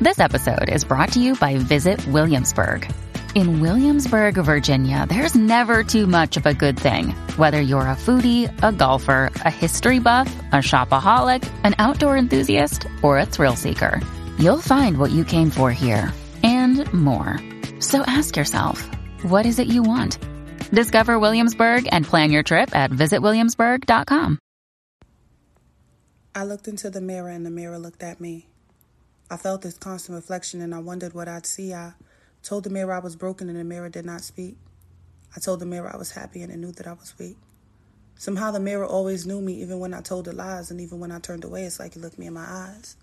This episode is brought to you by Visit Williamsburg. In Williamsburg, Virginia, there's never too much of a good thing. Whether you're a foodie, a golfer, a history buff, a shopaholic, an outdoor enthusiast, or a thrill seeker, you'll find what you came for here and more. So ask yourself, what is it you want? Discover Williamsburg and plan your trip at visitwilliamsburg.com. I looked into the mirror and the mirror looked at me. I felt this constant reflection and I wondered what I'd see. I told the mirror I was broken and the mirror did not speak. I told the mirror I was happy and it knew that I was weak. Somehow the mirror always knew me even when I told the lies and even when I turned away, it's like it looked me in my eyes.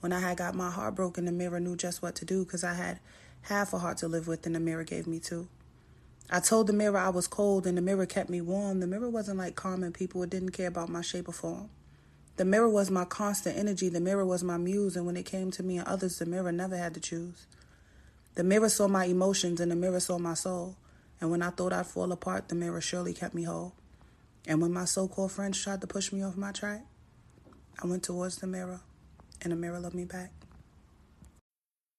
When I had got my heart broken, the mirror knew just what to do because I had half a heart to live with and the mirror gave me two. I told the mirror I was cold and the mirror kept me warm. The mirror wasn't like common people, it didn't care about my shape or form. The mirror was my constant energy, the mirror was my muse, and when it came to me and others, the mirror never had to choose. The mirror saw my emotions and the mirror saw my soul. And when I thought I'd fall apart, the mirror surely kept me whole. And when my so called friends tried to push me off my track, I went towards the mirror, and the mirror loved me back.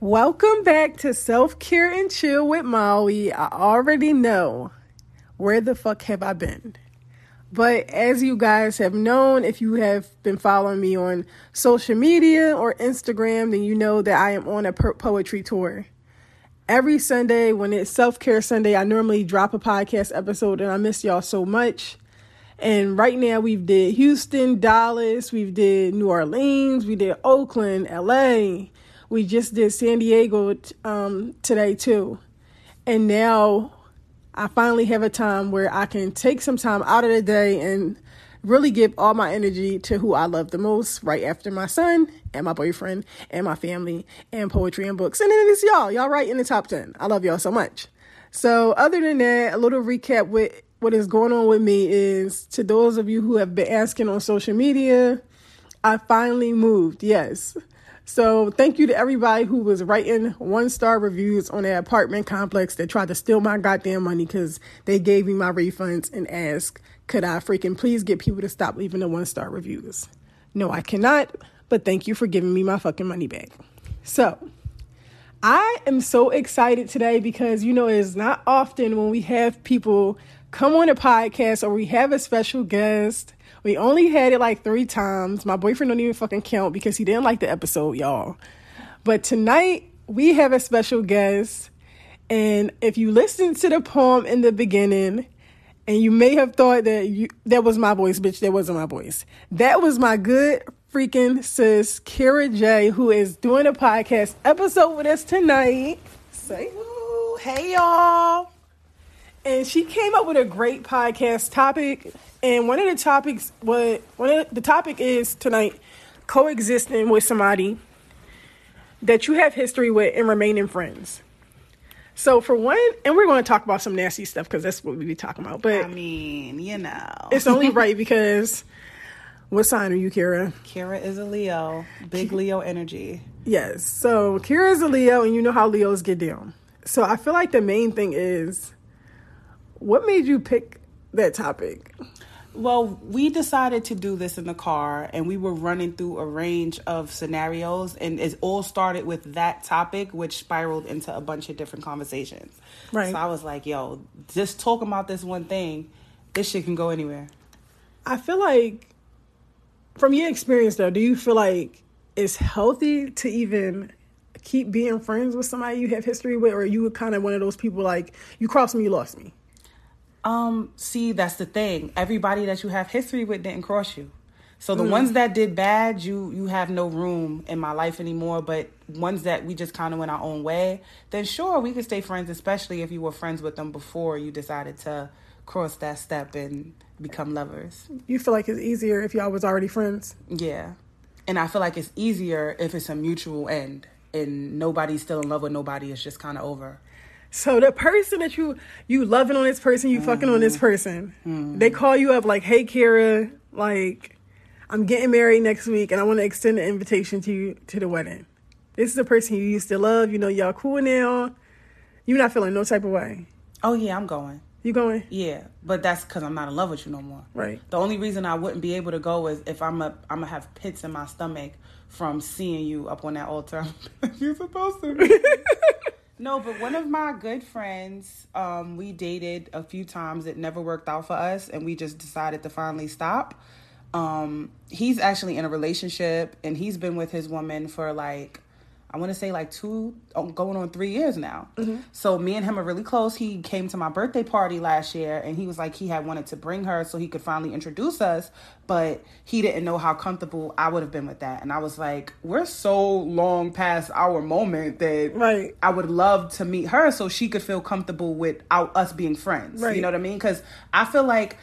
Welcome back to Self Care and Chill with Molly. I already know where the fuck have I been. But as you guys have known, if you have been following me on social media or Instagram, then you know that I am on a poetry tour. Every Sunday, when it's Self Care Sunday, I normally drop a podcast episode, and I miss y'all so much. And right now, we've did Houston, Dallas, we've did New Orleans, we did Oakland, LA, we just did San Diego um, today too. And now I finally have a time where I can take some time out of the day and really give all my energy to who I love the most right after my son and my boyfriend and my family and poetry and books. And then it's y'all. Y'all right in the top 10. I love y'all so much. So, other than that, a little recap with what is going on with me is to those of you who have been asking on social media, I finally moved. Yes. So thank you to everybody who was writing one star reviews on that apartment complex that tried to steal my goddamn money because they gave me my refunds and asked, could I freaking please get people to stop leaving the one star reviews? No, I cannot, but thank you for giving me my fucking money back. So I am so excited today because you know it's not often when we have people come on a podcast or we have a special guest we only had it like three times. My boyfriend don't even fucking count because he didn't like the episode, y'all. But tonight we have a special guest. And if you listened to the poem in the beginning, and you may have thought that you that was my voice, bitch, that wasn't my voice. That was my good freaking sis, Kira J, who is doing a podcast episode with us tonight. Say, hey y'all. And she came up with a great podcast topic and one of the topics, what one of the topic is tonight, coexisting with somebody that you have history with and remaining friends. So for one, and we're going to talk about some nasty stuff because that's what we be talking about. But I mean, you know, it's only right because what sign are you, Kira? Kira is a Leo, big Leo energy. Yes. So Kira is a Leo, and you know how Leos get down. So I feel like the main thing is, what made you pick that topic? Well, we decided to do this in the car and we were running through a range of scenarios and it all started with that topic which spiraled into a bunch of different conversations. Right. So I was like, yo, just talking about this one thing, this shit can go anywhere. I feel like from your experience though, do you feel like it's healthy to even keep being friends with somebody you have history with or you were kind of one of those people like you crossed me, you lost me? Um, see, that's the thing. Everybody that you have history with didn't cross you. So the mm. ones that did bad, you you have no room in my life anymore. But ones that we just kind of went our own way, then sure we could stay friends, especially if you were friends with them before you decided to cross that step and become lovers. You feel like it's easier if y'all was already friends. Yeah, and I feel like it's easier if it's a mutual end. and nobody's still in love with nobody, it's just kind of over. So the person that you you loving on this person, you fucking on this Mm-hmm. person, they call you up like, "Hey, Kara, like, I'm getting married next week, and I want to extend the invitation to you to the wedding. This is the person you used to love. You know, y'all cool now. You're not feeling no type of way. Oh yeah, I'm going. You going Yeah, but that's because I'm not in love with you no more. right? The only reason I wouldn't be able to go is if I'm a I'm gonna have pits in my stomach from seeing you up on that altar. You're supposed to. No, but one of my good friends, um, we dated a few times. It never worked out for us, and we just decided to finally stop. Um, he's actually in a relationship, and he's been with his woman for like I want to say like two, oh, going on three years now. Mm-hmm. So me and him are really close. He came to my birthday party last year, and he was like he had wanted to bring her so he could finally introduce us, but he didn't know how comfortable I would have been with that. And I was like, we're so long past our moment that Right. I would love to meet her so she could feel comfortable without us being friends. Right. You know what I mean? Because I feel like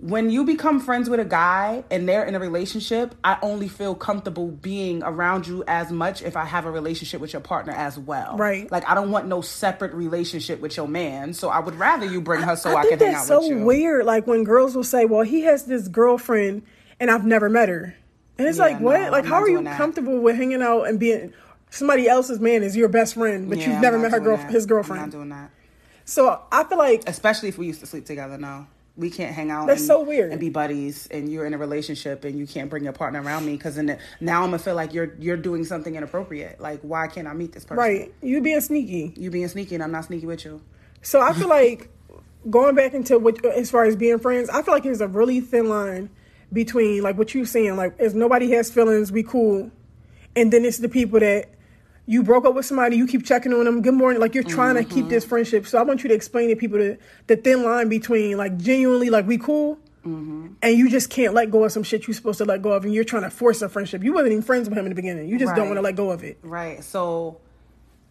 when you become friends with a guy and they're in a relationship, I only feel comfortable being around you as much if I have a relationship with your partner as well. Right. Like I don't want no separate relationship with your man, so I would rather you bring her so I, think can hang out so with you. So weird. Like when girls will say, "Well, he has this girlfriend, and I've never met her," and it's Yeah, like, what? like, I'm how are you that. comfortable with hanging out and being somebody else's man is your best friend, but Yeah, you've I'm never met her girl, that. his I'm girlfriend? not doing that. So I feel like Especially if we used to sleep together. No, we can't hang out. That's and, so weird. And be buddies, and you're in a relationship, and you can't bring your partner around me because now I'm gonna feel like you're you're doing something inappropriate. Like why can't I meet this person? right, you being sneaky. You being sneaky, and I'm not sneaky with you. So I feel like going back into what as far as being friends, I feel like there's a really thin line between like what you're saying, like if nobody has feelings, we cool, and then it's the people that you broke up with somebody, you keep checking on them, good morning, like you're trying to keep this mm-hmm. friendship. So I want you to explain to people the the thin line between like genuinely like we cool. Mm-hmm. And you just can't let go of some shit you're supposed to let go of, and you're trying to force a friendship. You wasn't even friends with him in the beginning. You just don't want to let go of it. Right. So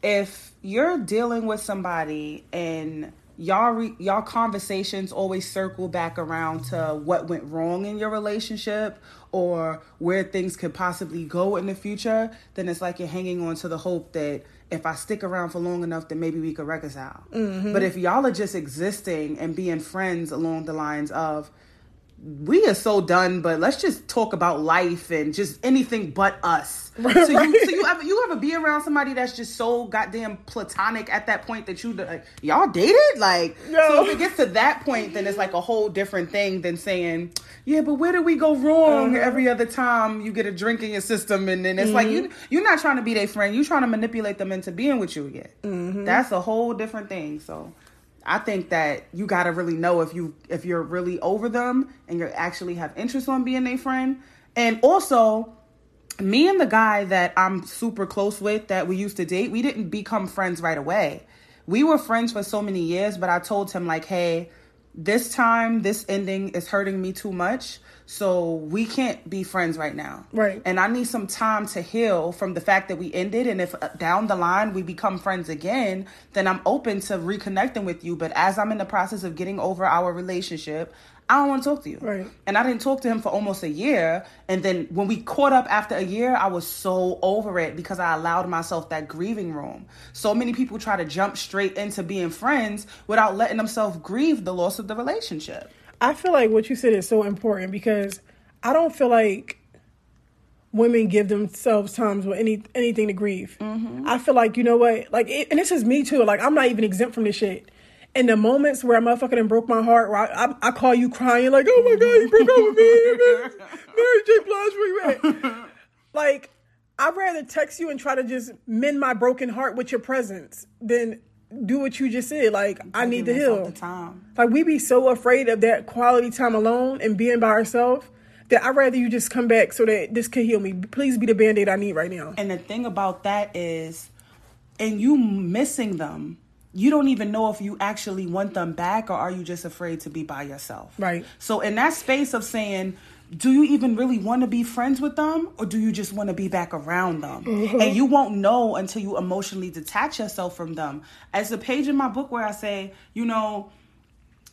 if you're dealing with somebody and y'all re- y'all conversations always circle back around to what went wrong in your relationship or where things could possibly go in the future, then it's like you're hanging on to the hope that if I stick around for long enough, then maybe we could reconcile. Mm-hmm. But if y'all are just existing and being friends along the lines of we are so done, but let's just talk about life and just anything but us. so you, so you ever you ever be around somebody that's just so goddamn platonic at that point that you like y'all dated like No. so if it gets to that point then it's like a whole different thing than saying yeah but where did we go wrong Uh-huh. every other time you get a drink in your system and then it's like Mm-hmm. you you're not trying to be their friend you're trying to manipulate them into being with you again Mm-hmm. that's a whole different thing so I think that you got to really know if you if you're really over them and you actually have interest on being a friend. And also, me and the guy that I'm super close with that we used to date, we didn't become friends right away. We were friends for so many years, but I told him like, "Hey, this time this ending is hurting me too much." So we can't be friends right now. Right. And I need some time to heal from the fact that we ended. And if uh, down the line we become friends again, then I'm open to reconnecting with you. But as I'm in the process of getting over our relationship, I don't want to talk to you. Right. And I didn't talk to him for almost a year. And then when we caught up after a year, I was so over it because I allowed myself that grieving room. So many people try to jump straight into being friends without letting themselves grieve the loss of the relationship. I feel like what you said is so important because I don't feel like women give themselves times with any anything to grieve. Mm-hmm. I feel like you know what, like, it, and this is me too. Like, I'm not even exempt from this shit. In the moments where a motherfucker done broke my heart, where I, I, I call you crying like, "Oh my god, you broke up with me, Mary J. Blige, where you at?" like, I'd rather text you and try to just mend my broken heart with your presence than do what you just said. Like, I need to heal. The time. Like we be so afraid of that quality time alone and being by ourselves that I'd rather you just come back so that this can heal me. Please be the band-aid I need right now. And the thing about that is, and you missing them, you don't even know if you actually want them back or are you just afraid to be by yourself. Right. So in that space of saying, do you even really want to be friends with them or do you just want to be back around them? Mm-hmm. And you won't know until you emotionally detach yourself from them. As a page in my book where I say, you know,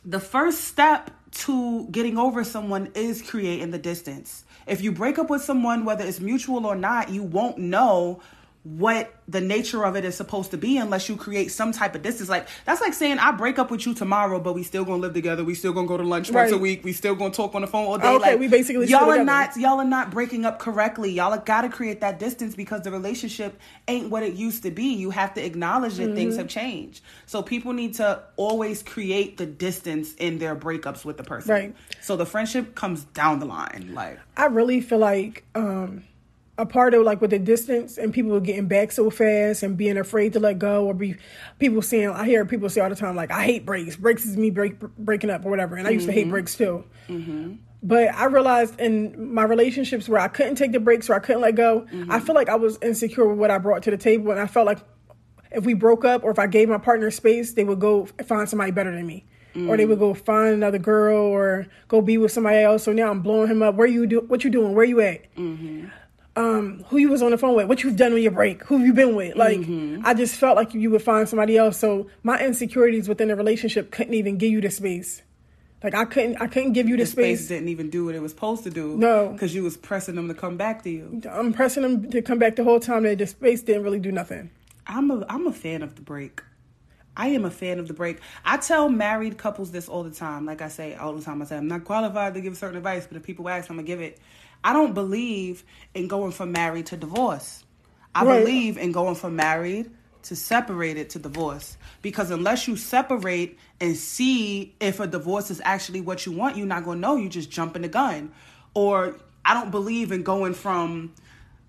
the first step to getting over someone is creating the distance. If you break up with someone, whether it's mutual or not, you won't know what the nature of it is supposed to be unless you create some type of distance. Like that's like saying I break up with you tomorrow, but we still gonna live together. We still gonna go to lunch once a week. We still gonna talk on the phone all day. Okay, like we basically y'all are not y'all are not breaking up correctly. Y'all have got to create that distance because the relationship ain't what it used to be. You have to acknowledge that Mm-hmm. things have changed. So people need to always create the distance in their breakups with the person. Right. So the friendship comes down the line. Like I really feel like um, a part of like with the distance and people getting back so fast and being afraid to let go or be people saying I hear people say all the time like I hate breaks. Breaks is me break, breaking up or whatever. And I used to hate mm-hmm. breaks too. Mm-hmm. But I realized in my relationships where I couldn't take the breaks or I couldn't let go, mm-hmm. I feel like I was insecure with what I brought to the table, and I felt like if we broke up or if I gave my partner space, they would go find somebody better than me. Or they would go mm. find another girl or go be with somebody else. So now I'm blowing him up. Where you do? What you doing? Where you at? Um, who you was on the phone with? What you've done on your break? Who you've you been with? Like I just felt like you would find somebody else. So my insecurities within the relationship couldn't even give you the space. Like I couldn't. I couldn't give you the, the space space. didn't even do what it was supposed to do. No. because you was pressing them to come back to you. I'm pressing them to come back the whole time. That the space didn't really do nothing. I'm a I'm a fan of the break. I am a fan of the break. I tell married couples this all the time. Like I say all the time, I say I'm not qualified to give certain advice, but if people ask, I'm gonna give it. I don't believe in going from married to divorce. I Right. believe in going from married to separated to divorce because unless you separate and see if a divorce is actually what you want, you're not gonna know. You just jumping the gun. Or I don't believe in going from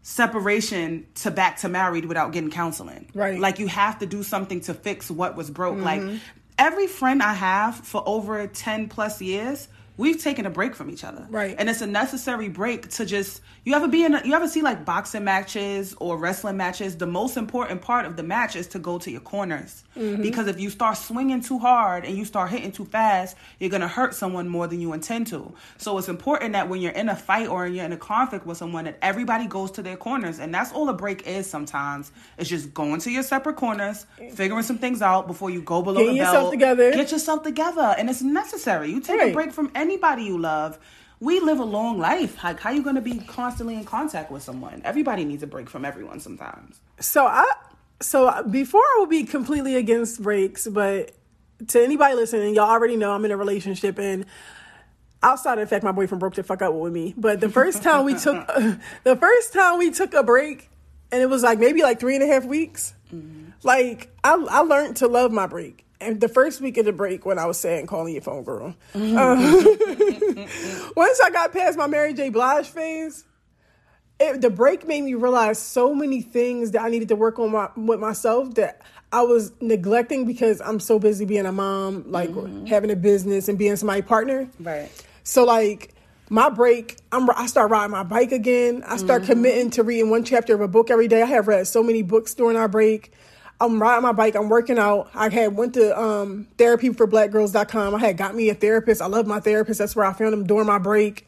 separation to back to married without getting counseling. Right. Like you have to do something to fix what was broke. Like mm-hmm. every friend I have for over 10 plus years, we've taken a break from each other. Right. And it's a necessary break to just you ever be in a, you ever see like boxing matches or wrestling matches, the most important part of the match is to go to your corners. Mm-hmm. Because if you start swinging too hard and you start hitting too fast, you're going to hurt someone more than you intend to. So it's important that when you're in a fight or you're in a conflict with someone that everybody goes to their corners and that's all a break is sometimes. It's just going to your separate corners, figuring some things out before you go below Getting the yourself together. Get yourself together and it's necessary. You take a break from anybody you love. We live a long life. Like how you going to be constantly in contact with someone? Everybody needs a break from everyone sometimes. So I so before I would be completely against breaks, but to anybody listening, y'all already know I'm in a relationship and outside of the fact my boyfriend broke the fuck up with me. But the first time we took the first time we took a break and it was like maybe like three and a half weeks. Mm-hmm. Like I I learned to love my break. And the first week of the break, when I was saying calling your phone girl, uh, once I got past my Mary J. Blige phase, it, the break made me realize so many things that I needed to work on my, with myself that I was neglecting because I'm so busy being a mom, like having a business and being somebody's partner. Right. So like my break, I'm I start riding my bike again. I start committing to reading one chapter of a book every day. I have read so many books during our break. I'm riding my bike. I'm working out. I had went to um, therapyforblackgirls.com. I had got me a therapist. I love my therapist. That's where I found him during my break.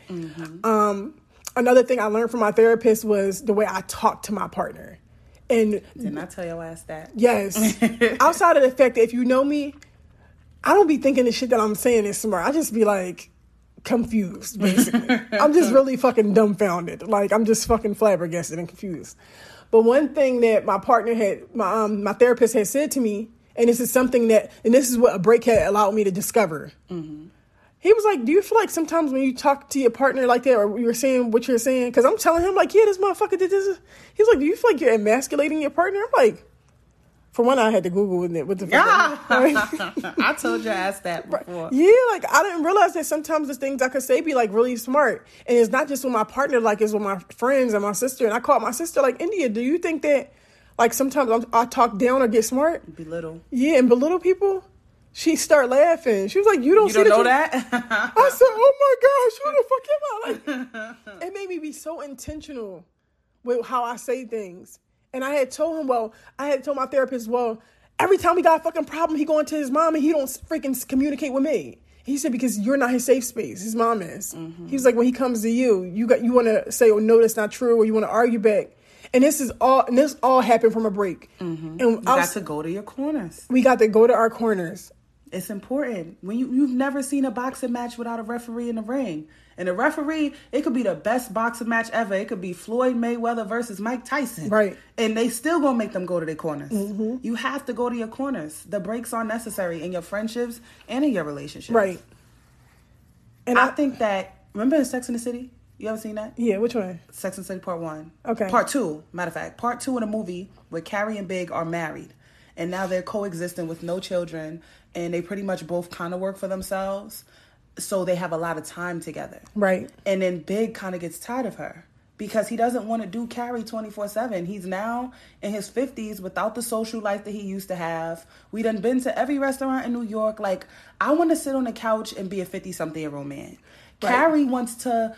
Um, another thing I learned from my therapist was the way I talk to my partner. And Didn't I tell your ass that? Yes. Outside of the fact that if you know me, I don't be thinking the shit that I'm saying is smart. I just be like confused, basically. I'm just really fucking dumbfounded. Like I'm just fucking flabbergasted and confused. But one thing that my partner had, my um, my therapist had said to me, and this is something that, and this is what a break had allowed me to discover. He was like, "Do you feel like sometimes when you talk to your partner like that, or you're saying what you're saying?" Because I'm telling him like, "Yeah, this motherfucker did this." He's like, "Do you feel like you're emasculating your partner?" I'm like, "For one, I had to Google with it. What the fuck?" I told your ass that before. Yeah, like I didn't realize that sometimes the things I could say be like really smart, and it's not just with my partner, like it's with my friends and my sister. And I called my sister like, "India, do you think that like sometimes I'm, I talk down or get smart?" Belittle. Yeah, and belittle people. She start laughing. She was like, "You don't You see don't know that?" that? I said, "Oh my gosh, who the fuck am I?" Like, it made me be so intentional with how I say things. And I had told him, well, I had told my therapist, well, every time he got a fucking problem, he going to his mom and he don't freaking communicate with me. He said because you're not his safe space. His mom is. Mm-hmm. He was like, when he comes to you, you got you want to say, oh no, that's not true, or you want to argue back. And this is all, and this all happened from a break. Mm-hmm. And You I got was- to go to your corners. we got to go to our corners. It's important. When you you've never seen a boxing match without a referee in the ring. And the referee, it could be the best boxing match ever. It could be Floyd Mayweather versus Mike Tyson. Right. And they still gonna make them go to their corners. Mm-hmm. You have to go to your corners. The breaks are necessary in your friendships and in your relationships. Right. And I, I, think that remember in Sex in the City? You ever seen that? yeah, which one? Sex and the City Part One. Okay. Part Two, matter of fact, Part Two in a movie where Carrie and Big are married, and now they're coexisting with no children, and they pretty much both kind of work for themselves, so they have a lot of time together. Right. And then Big kind of gets tired of her because he doesn't want to do Carrie 24 7. He's now in his 50s without the social life that he used to have. We done been to every restaurant in New York. Like, I want to sit on the couch and be a 50 something year old man. Right. Carrie wants to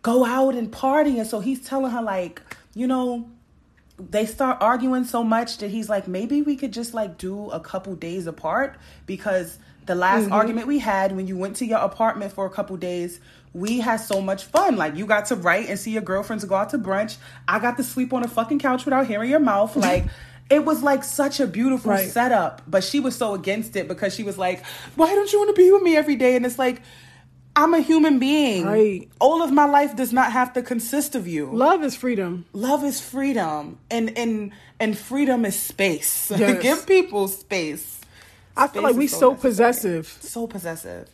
go out and party. And so he's telling her, like, you know, they start arguing so much that he's like, maybe we could just like do a couple days apart because the last mm-hmm. argument we had when you went to your apartment for a couple days, we had so much fun. Like you got to write and see your girlfriends go out to brunch. I got to sleep on a fucking couch without hearing your mouth. Like it was like such a beautiful Right. setup. But she was so against it because she was like, Why don't you want to be with me every day? And it's like I'm a human being. Right. All of my life does not have to consist of you Love is freedom. love is freedom and and and freedom is space Yes. give people space I feel like we so, possessive. so possessive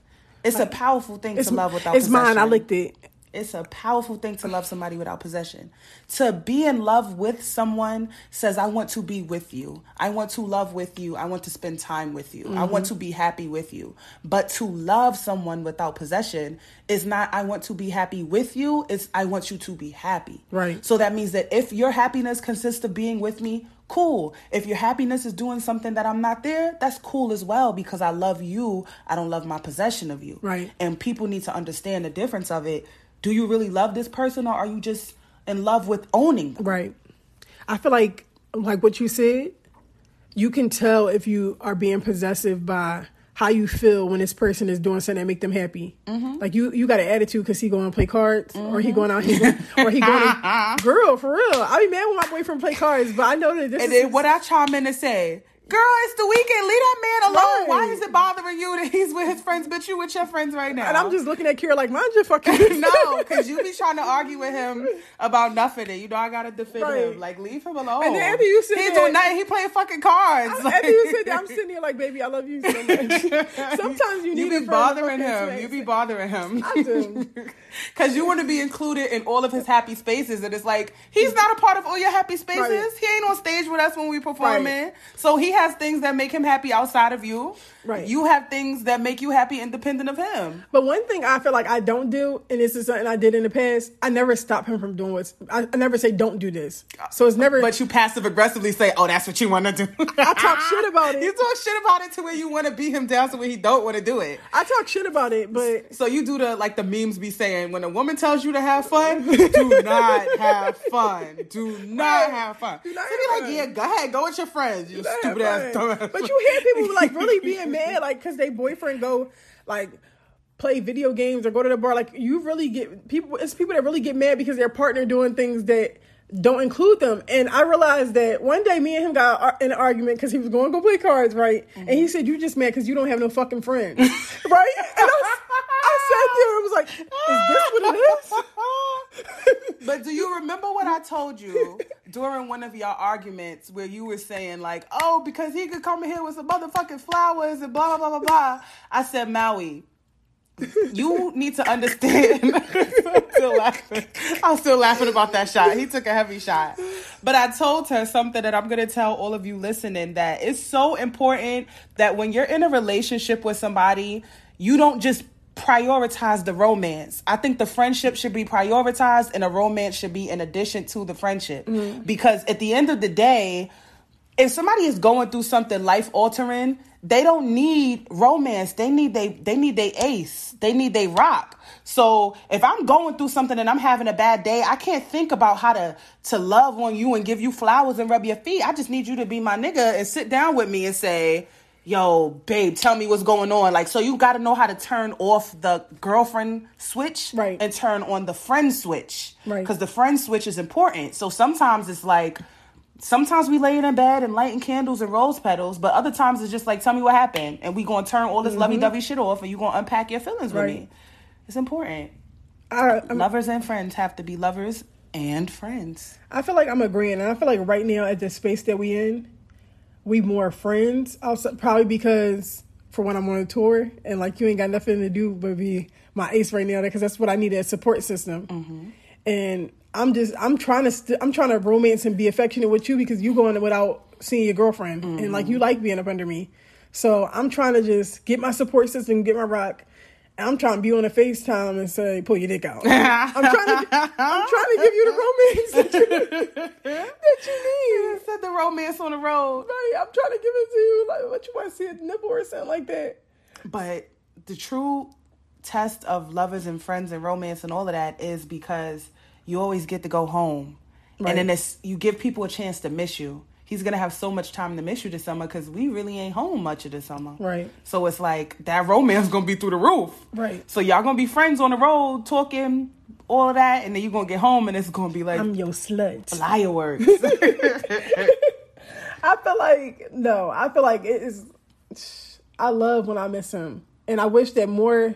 it's a powerful thing to love without possession. it's mine. I possession. licked it. it's a powerful thing to love somebody without possession to be in love with someone says i want to be with you i want to love with you i want to spend time with you i want mm-hmm. to be happy with you but to love someone without possession is not i want to be happy with you it's i want you to be happy Right. so that means that if your happiness consists of being with me, cool. If your happiness is doing something that I'm not there, that's cool as well because I love you. I don't love my possession of you. Right. And people need to understand the difference of it. Do you really love this person or are you just in love with owning them? Right. I feel like like what you said, you can tell if you are being possessive by how you feel when this person is doing something that make them happy. Mm-hmm. Like you, you got an attitude because he going to play cards, or he going out, he going, or he going. To, girl, for real, I be mad when my boyfriend play cards, but I know that this And is then what I chime in to say, girl, it's the weekend. Leave that man alone. Right. Why is it bothering you that he's with his friends, bitch? You with your friends right now. and I'm just looking at Kira like, mind your fucking no, because you be trying to argue with him about nothing, and you know I gotta defend Right. him. Like, leave him alone. And then after you sit he there- doing nothing. He playing fucking cards. After you sit there, I'm sitting here like, baby, I love you so much. Sometimes you need You be bothering him. smack. You be bothering him. I do. Because you want to be included in all of his happy spaces, and it's like he's not a part of all your happy spaces. Right. He ain't on stage with us when we performing. So he has things that make him happy outside of you. Right. You have things that make you happy independent of him. But one thing I feel like I don't do, and this is something I did in the past, I never stop him from doing what's. I, I never say don't do this. So it's never. But you passive aggressively say, "Oh, that's what you want to do." I talk shit about it. You talk shit about it to where you want to beat him down to where he don't want to do it. I talk shit about it, but So you do the like the memes be saying when a woman tells you to have fun, do not have fun. Do not have fun. Do not so be have like, fun. yeah, go ahead, go with your friends. You That stupid ass dumbass. But you hear people like really being mad, like because they boyfriend go like play video games or go to the bar. Like you really get people. It's people that really get mad because their partner doing things that don't include them. And I realized that one day me and him got in an argument because he was going to go play cards, right? And he mm-hmm. said, "You just mad because you don't have no fucking friends, right?" I sat there and was like, "Is this what it is?" but do you remember what I told you during one of your arguments where you were saying like, oh, because he could come in here with some motherfucking flowers and blah blah blah blah blah. I said, Maui, you need to understand. I'm still laughing. I'm still laughing about that shot. He took a heavy shot. But I told her something that I'm going to tell all of you listening that it's so important that when you're in a relationship with somebody, you don't just prioritize the romance. I think the friendship should be prioritized and a romance should be in addition to the friendship. Mm-hmm. Because at the end of the day, if somebody is going through something life altering, they don't need romance. They need they they need they ace. They need they rock. So if I'm going through something and I'm having a bad day, I can't think about how to to love on you and give you flowers and rub your feet. I just need you to be my nigga and sit down with me and say, "Yo, babe, tell me what's going on." Like so you got to know how to turn off the girlfriend switch Right. and turn on the friend switch. Right. Cuz the friend switch is important. So sometimes it's like sometimes we lay in bed and lighting candles and rose petals, but other times it's just like, tell me what happened, and we gonna turn all this mm-hmm. lovey dovey shit off, and you gonna unpack your feelings with me. It's important. I, lovers and friends have to be lovers and friends. I feel like I'm agreeing, and I feel like right now at the space that we in, we more friends. Also, probably because for when I'm on a tour and like you ain't got nothing to do but be my ace right now because that's what I need a support system. Mm-hmm. And I'm just I'm trying to st- I'm trying to romance and be affectionate with you because you going without seeing your girlfriend and like you like being up under me. So I'm trying to just get my support system, get my rock. I'm trying to be on a FaceTime and say, pull your dick out. I'm trying to I'm trying to give you the romance that you, that you need. Set the romance on the road. Right, I'm trying to give it to you. Like, what you want to see a nipple or something like that? But the true test of lovers and friends and romance and all of that is because you always get to go home. Right. And then it's, you give people a chance to miss you. He's gonna have so much time to miss you this summer because we really ain't home much of the summer. Right. So it's like that romance gonna be through the roof. Right. So y'all gonna be friends on the road talking all of that, and then you're gonna get home and it's gonna be like I'm your slut. fireworks. I feel like no, I feel like it is. I love when I miss him, and I wish that more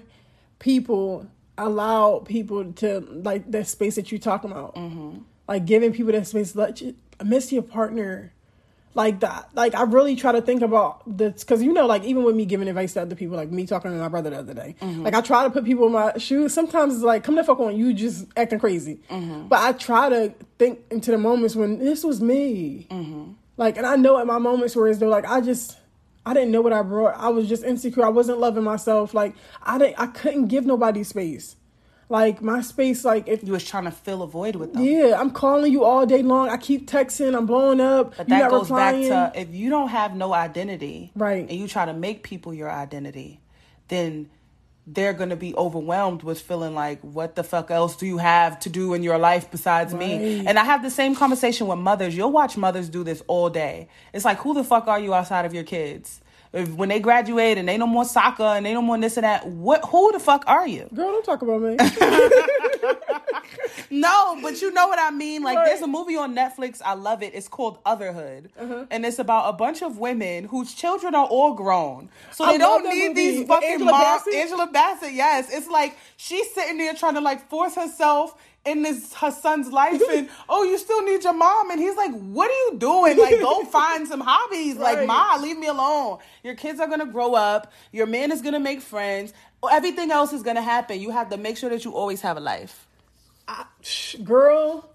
people allow people to like that space that you're talking about, mm-hmm. like giving people that space. Let you miss your partner, like that. Like I really try to think about this because you know, like even with me giving advice to other people, like me talking to my brother the other day, mm-hmm. like I try to put people in my shoes. Sometimes it's like, come the fuck on, you just acting crazy. Mm-hmm. But I try to think into the moments when this was me. Mm-hmm. Like, and I know at my moments where it's though, like I just, I didn't know what I brought. I was just insecure. I wasn't loving myself. Like I didn't, I couldn't give nobody space. Like my space, like if you was trying to fill a void with them. yeah, I'm calling you all day long. I keep texting. I'm blowing up. But that goes replying. back to if you don't have no identity, Right. and you try to make people your identity, then they're gonna be overwhelmed with feeling like, what the fuck else do you have to do in your life besides me? And I have the same conversation with mothers. You'll watch mothers do this all day. It's like, who the fuck are you outside of your kids? If, when they graduate and they no more soccer and they no more this and that, what? Who the fuck are you? Girl, don't talk about me. No, but you know what I mean. Like, Right. there's a movie on Netflix. I love it. It's called Otherhood, Uh-huh. and it's about a bunch of women whose children are all grown, so I they don't need movie. these fucking Angela. Bassett? Angela Bassett, yes. It's like she's sitting there trying to like force herself in this her son's life, and oh, you still need your mom, and he's like, what are you doing? Like, go find some hobbies. Like, ma, leave me alone. Your kids are gonna grow up. Your man is gonna make friends. Everything else is gonna happen. You have to make sure that you always have a life. Shh, Girl,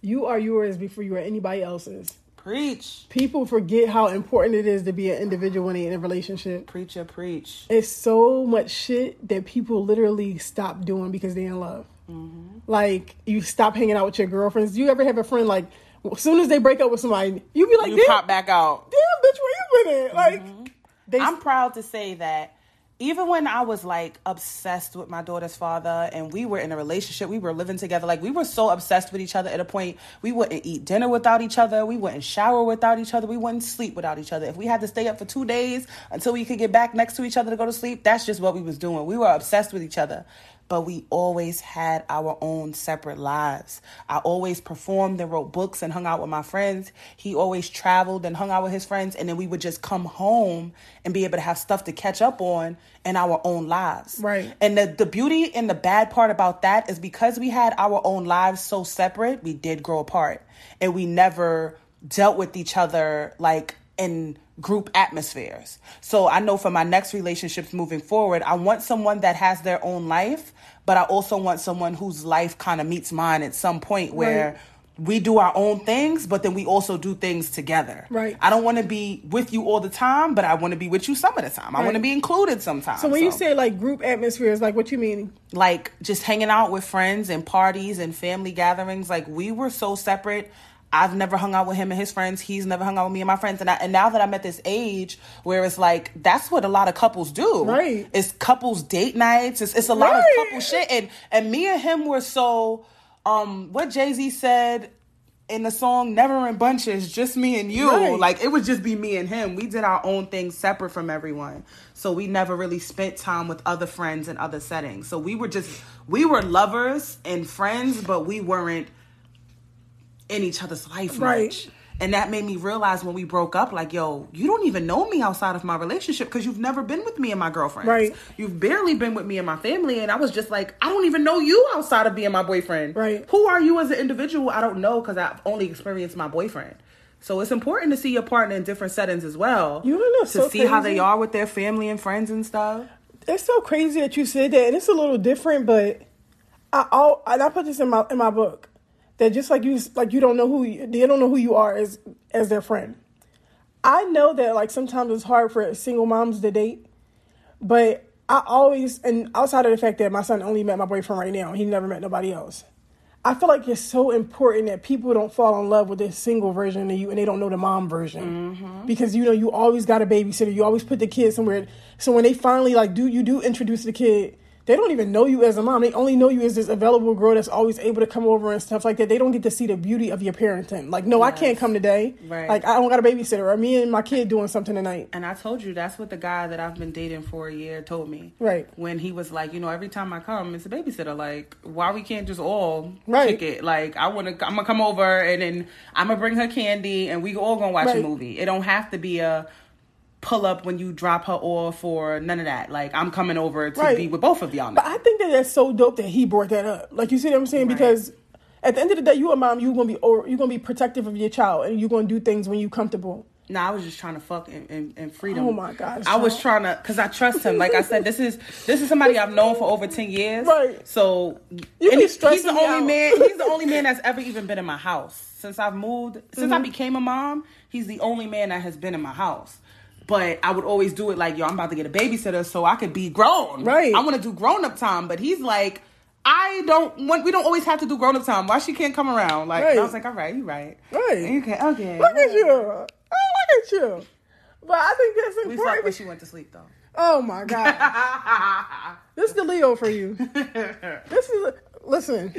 you are yours before you are anybody else's. Preach. People forget how important it is to be an individual when they're in a relationship. Preacher, preach. It's so much shit that people literally stop doing because they're in love. Mm-hmm. Like you stop hanging out with your girlfriends. Do you ever have a friend like as soon as they break up with somebody, you be like, You pop back out. damn bitch, where you been at? Like they I'm proud to say that even when I was like obsessed with my daughter's father and we were in a relationship, we were living together, like we were so obsessed with each other at a point we wouldn't eat dinner without each other, we wouldn't shower without each other, we wouldn't sleep without each other. If we had to stay up for two days until we could get back next to each other to go to sleep, that's just what we was doing. We were obsessed with each other. But we always had our own separate lives. I always performed and wrote books and hung out with my friends. He always traveled and hung out with his friends. And then we would just come home and be able to have stuff to catch up on in our own lives. Right. And the, the beauty and the bad part about that is because we had our own lives so separate, we did grow apart. And we never dealt with each other like in group atmospheres. So I know for my next relationships moving forward, I want someone that has their own life, but I also want someone whose life kind of meets mine at some point where Right. we do our own things, but then we also do things together. Right. I don't want to be with you all the time, but I want to be with you some of the time. I want to be included sometimes. So when you say like group atmospheres, like what you mean? like just hanging out with friends and parties and family gatherings, like we were so separate. I've never hung out with him and his friends. He's never hung out with me and my friends. And I, and now that I'm at this age where it's like that's what a lot of couples do. Right. It's couples date nights. It's it's a lot of couple shit. And and me and him were so um what Jay Z said in the song Never in Bunches, just me and you. Right. Like it would just be me and him. We did our own things separate from everyone. So we never really spent time with other friends in other settings. So we were just we were lovers and friends, but we weren't in each other's life Right. much. And that made me realize when we broke up, like, yo, you don't even know me outside of my relationship because you've never been with me and my girlfriend. Right. You've barely been with me and my family. And I was just like, I don't even know you outside of being my boyfriend. Right. Who are you as an individual? I don't know because I've only experienced my boyfriend. So it's important to see your partner in different settings as well. You know, to so see how they are with their family and friends and stuff. it's so crazy that you said that, and it's a little different. But I, all and I put this in my in my book that just like you like you don't know who you, they don't know who you are as as their friend. I know that like sometimes it's hard for single moms to date, but I always and outside of the fact that my son only met my boyfriend right now, he never met nobody else. I feel like it's so important that people don't fall in love with this single version of you and they don't know the mom version. Mm-hmm. Because you know you always got a babysitter, you always put the kid somewhere. So when they finally like do you do introduce the kid, they don't even know you as a mom. They only know you as this available girl that's always able to come over and stuff like that. They don't get to see the beauty of your parenting. Like, no, I can't come today. Right. Like I don't got a babysitter or me and my kid doing something tonight. And I told you that's what the guy that I've been dating for a year told me. Right. When he was like, you know, every time I come, it's a babysitter. Like, why we can't just all Right. kick it? Like, I want to. I'm gonna come over and then I'm gonna bring her candy and we all gonna watch Right. a movie. It don't have to be a pull up when you drop her off or none of that. Like, I'm coming over to Right. be with both of y'all. But I think that that's so dope that he brought that up. Like you see what I'm saying? Right. Because at the end of the day, you a mom. You gonna be or you gonna be protective of your child, and you're gonna do things when you comfortable. No, I was just trying to fuck in, in, in freedom. Oh my gosh, I was trying to, cause I trust him. Like I said, this is this is somebody I've known for over ten years. Right. So You and he- he's the only out. man. He's the only man that's ever even been in my house since I've moved. Since Mm-hmm. I became a mom, he's the only man that has been in my house. But I would always do it like, yo, I'm about to get a babysitter so I could be grown. Right. I want to do grown up time. But he's like, I don't want. We don't always have to do grown up time. Why she can't come around? Like and I was like, all right, you right. Right. Okay. Okay. Look at you. Oh, look at you. But I think that's We fucked when she went to sleep though. Oh my god. this is the Leo for you. This is listen.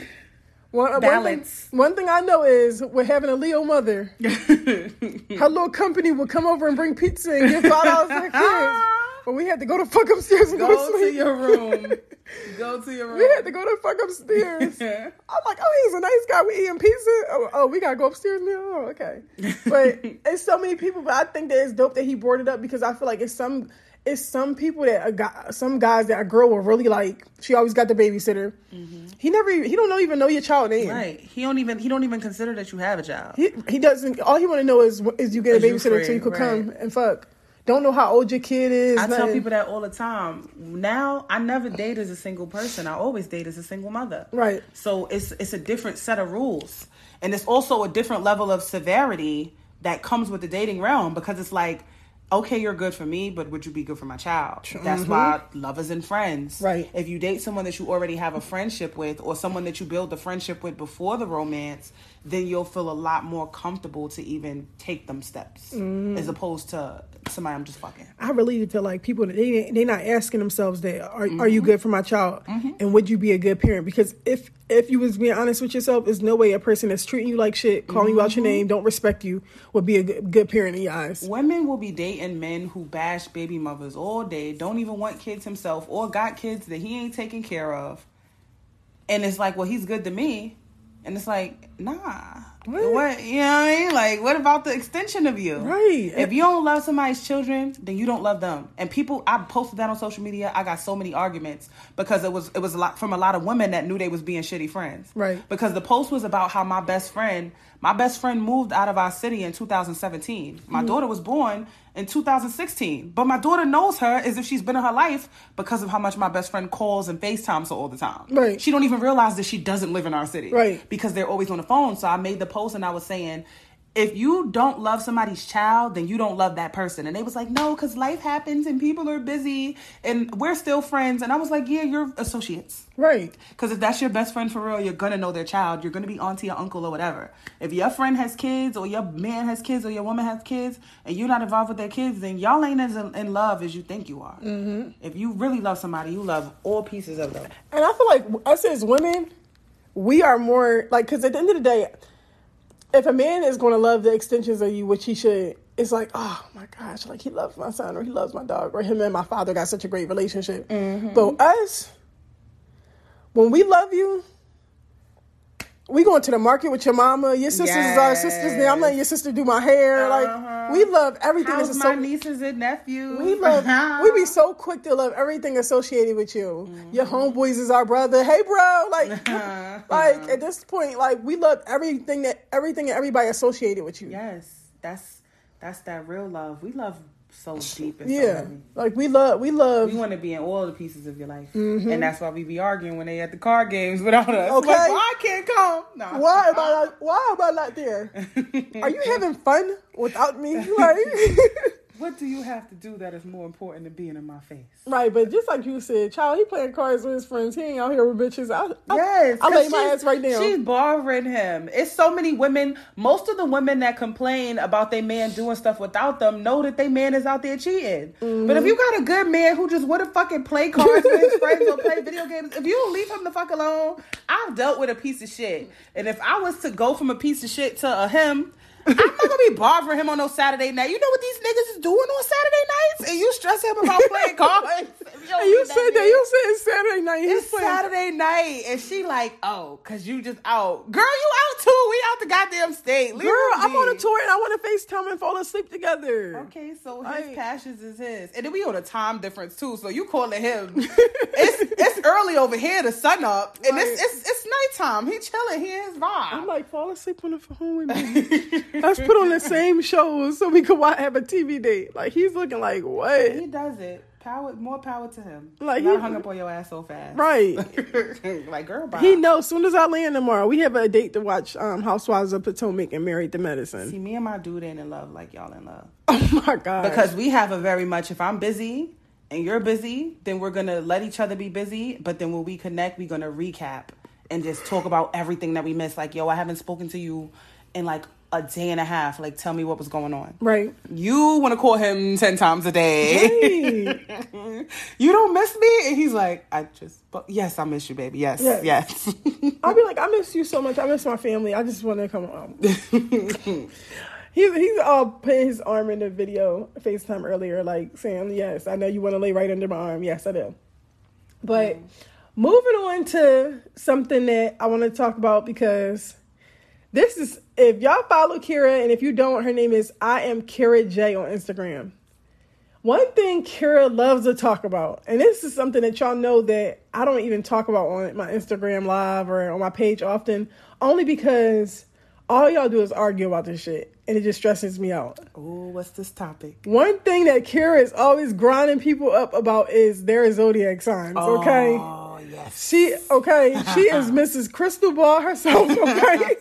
One, uh, one thing, Balance. one thing I know is with having a Leo mother, her little company would come over and bring pizza and give five dollars to the kids. Ah. But we had to go to fuck upstairs and go, Go to to sleep. your room. Go to your room. We had to go to fuck upstairs. I'm like, oh, he's a nice guy. We eating pizza. Oh, oh, we gotta go upstairs now. Oh, okay. But it's so many people. But I think that it's dope that he brought it up because I feel like it's some it's some people that uh, a guy, some guys that a girl will really like. She always got the babysitter. Mm-hmm. He never he don't know, even know your child name. Right. He don't even he don't even consider that you have a child. He he doesn't. All he want to know is is you get a babysitter free, so you could come and fuck. Don't know how old your kid is. I tell people that all the time. Now I never date as a single person. I always date as a single mother. Right. So it's it's a different set of rules. And it's also a different level of severity that comes with the dating realm because it's like okay, you're good for me, but would you be good for my child? That's why lovers and friends. Mm-hmm. Right. If you date someone that you already have a friendship with or someone that you build a friendship with before the romance, then you'll feel a lot more comfortable to even take them steps Mm-hmm. as opposed to somebody I'm just fucking. I really feel like people they they not asking themselves that are are Mm-hmm. you good for my child and would you be a good parent because if if you was being honest with yourself, there's no way a person that's treating you like shit, calling you out Mm-hmm. your name, don't respect you, would be a good, good parent in your eyes. Women will be dating men who bash baby mothers all day, don't even want kids himself, or got kids that he ain't taking care of. And it's like, well, he's good to me. And it's like, nah. What? What? You know what I mean? Like, what about the extension of you? Right. If you don't love somebody's children, then you don't love them. And people, I posted that on social media. I got so many arguments because it was it was a lot from a lot of women that knew they was being shitty friends. Right. Because the post was about how my best friend, my best friend moved out of our city in 2017. Mm-hmm. My daughter was born in 2016. But my daughter knows her as if she's been in her life because of how much my best friend calls and FaceTimes her all the time. Right. She don't even realize that she doesn't live in our city. Right. Because they're always on the phone. So I made the post and I was saying, if you don't love somebody's child, then you don't love that person. And they was like, no, because life happens and people are busy and we're still friends. And I was like, yeah, you're associates. Right. Because if that's your best friend for real, you're gonna know their child. You're gonna be auntie or uncle or whatever. If your friend has kids, or your man has kids, or your woman has kids, and you're not involved with their kids, then y'all ain't as in, in love as you think you are. Mm-hmm. If you really love somebody, you love all pieces of them. And I feel like us as women, we are more like because at the end of the day, if a man is going to love the extensions of you, which he should, it's like, oh my gosh, like he loves my son or he loves my dog or him and my father got such a great relationship. Mm-hmm. But us, when we love you, we going to the market with your mama. Your sisters is our sisters. Now I'm letting your sister do my hair. Like we uh-huh. love everything. How's my asso- nieces and nephews? we love. we be so quick to love everything associated with you. Your mm-hmm. homeboys is our brother. Hey, bro. Like, uh-huh. like at this point, like we love everything that everything and everybody associated with you. Yes, that's that's that real love. We love so deep and so Yeah, heavy. like we love. We love. We want to be in all the pieces of your life, mm-hmm. and that's why we be arguing when they at the card games without us. Okay. Like, why I can't come? Nah. Why am I not, why am I not there? Are you having fun without me? Like, What do you have to do that is more important than being in my face? right, but just like you said, child, he playing cards with his friends. He ain't out here with bitches. I, I, Yes, 'cause lay my ass right now. She's bothering him. It's so many women. Most of the women that complain about their man doing stuff without them know that their man is out there cheating. Mm-hmm. But if you got a good man who just want to fucking play cards with his friends or play video games, if you leave him the fuck alone, I've dealt with a piece of shit. And if I was to go from a piece of shit to a him. I'm not gonna be bothering him on no Saturday night. You know what these niggas is doing on Saturday nights? And you stress him about playing cards. And you said that. You said it's Saturday night. He's It's playing. Saturday night, and she like, oh, cause you just out, girl. You out too. We out the goddamn state. Leave Girl, I'm on a tour and I want to FaceTime and fall asleep together. Okay, so his Like- passions is his, and then we on a time difference too. So you calling him? it's it's early over here. The sun up, and Right. it's it's it's nighttime. He chilling. He in his vibe. I'm like, fall asleep on the phone with me. Let's put on the same shows so we could watch, have a TV date. Like he's looking like what? he does it. Power, more power to him. Like, Like not he- hung up on your ass so fast. Right. like girl, bye. He knows. Soon as I land tomorrow, we have a date to watch um, Housewives of Potomac and Married to Medicine. See, me and my dude ain't in love like y'all in love. Oh my god! because we have a very much if i'm busy and you're busy then we're gonna let each other be busy but then when we connect we're gonna recap and just talk about everything that we missed like yo i haven't spoken to you in like a day and a half like tell me what was going on right. you want to call him 10 times a day Hey. you don't miss me and he's like i just but yes i miss you baby yes Yes. yes, I'll be like, I miss you so much. I miss my family. I just want to come home. He's he's uh putting his arm in the video FaceTime earlier, like saying, "Yes, I know you want to lay right under my arm. Yes, I do." But moving on to something that I want to talk about because this is if y'all follow Kira and if you don't, her name is I am Kira J on Instagram. One thing Kira loves to talk about, and this is something that y'all know that I don't even talk about on my Instagram live or on my page often, only because all y'all do is argue about this shit, and it just stresses me out. oh what's this topic One thing that Kira is always grinding people up about is their zodiac signs. Okay, yes she okay, she is Mrs. Crystal Ball herself. Okay,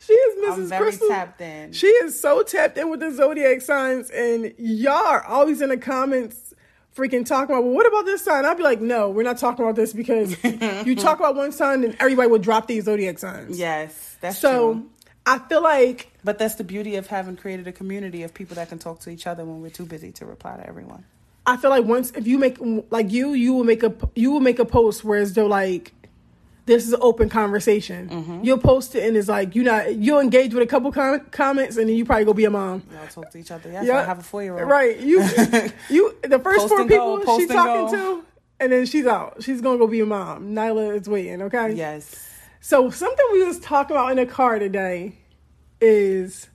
she is Mrs. i'm very Crystal. tapped in She is so tapped in with the zodiac signs, and y'all are always in the comments freaking talking about, well, what about this sign? I'd be like, no, we're not talking about this because you talk about one sign and everybody will drop these zodiac signs. yes that's So true I feel like, But that's the beauty of having created a community of people that can talk to each other when we're too busy to reply to everyone. I feel like once, if you make, like you, you will make a, you will make a post where as though like, this is an open conversation. Mm-hmm. You'll post it and it's like, you not, you'll engage with a couple com- comments and then you probably go be a mom. Y'all talk to each other. Yes, Yeah. I have a four year old. Right. You you the first Post four and go, people she's talking go. to, and then she's out. She's gonna go be a mom. Nyla is waiting, okay? Yes. So something we was talking about in the car today is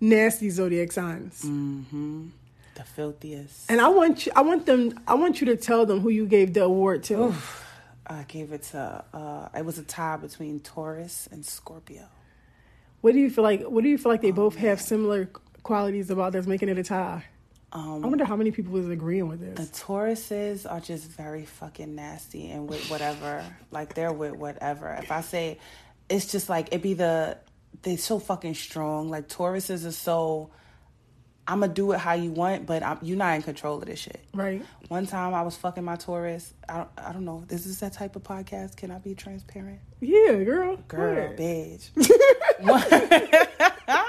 nasty zodiac signs. Mm. The filthiest. And I want you I want them I want you to tell them who you gave the award to. I gave it to, uh, it was a tie between Taurus and Scorpio. What do you feel like what do you feel like they both have similar qualities about that's making it a tie? I wonder how many people is agreeing with this. The. Tauruses are just very fucking nasty and with whatever. like they're with whatever. If I say, it's just like it be the they're so fucking strong. Like Tauruses are so. I'm gonna do it how you want, but I'm, you're not in control of this shit. Right. One time I was fucking my Taurus. I don't, I don't know. This is that type of podcast? Can I be transparent? Yeah, girl. Girl, bitch.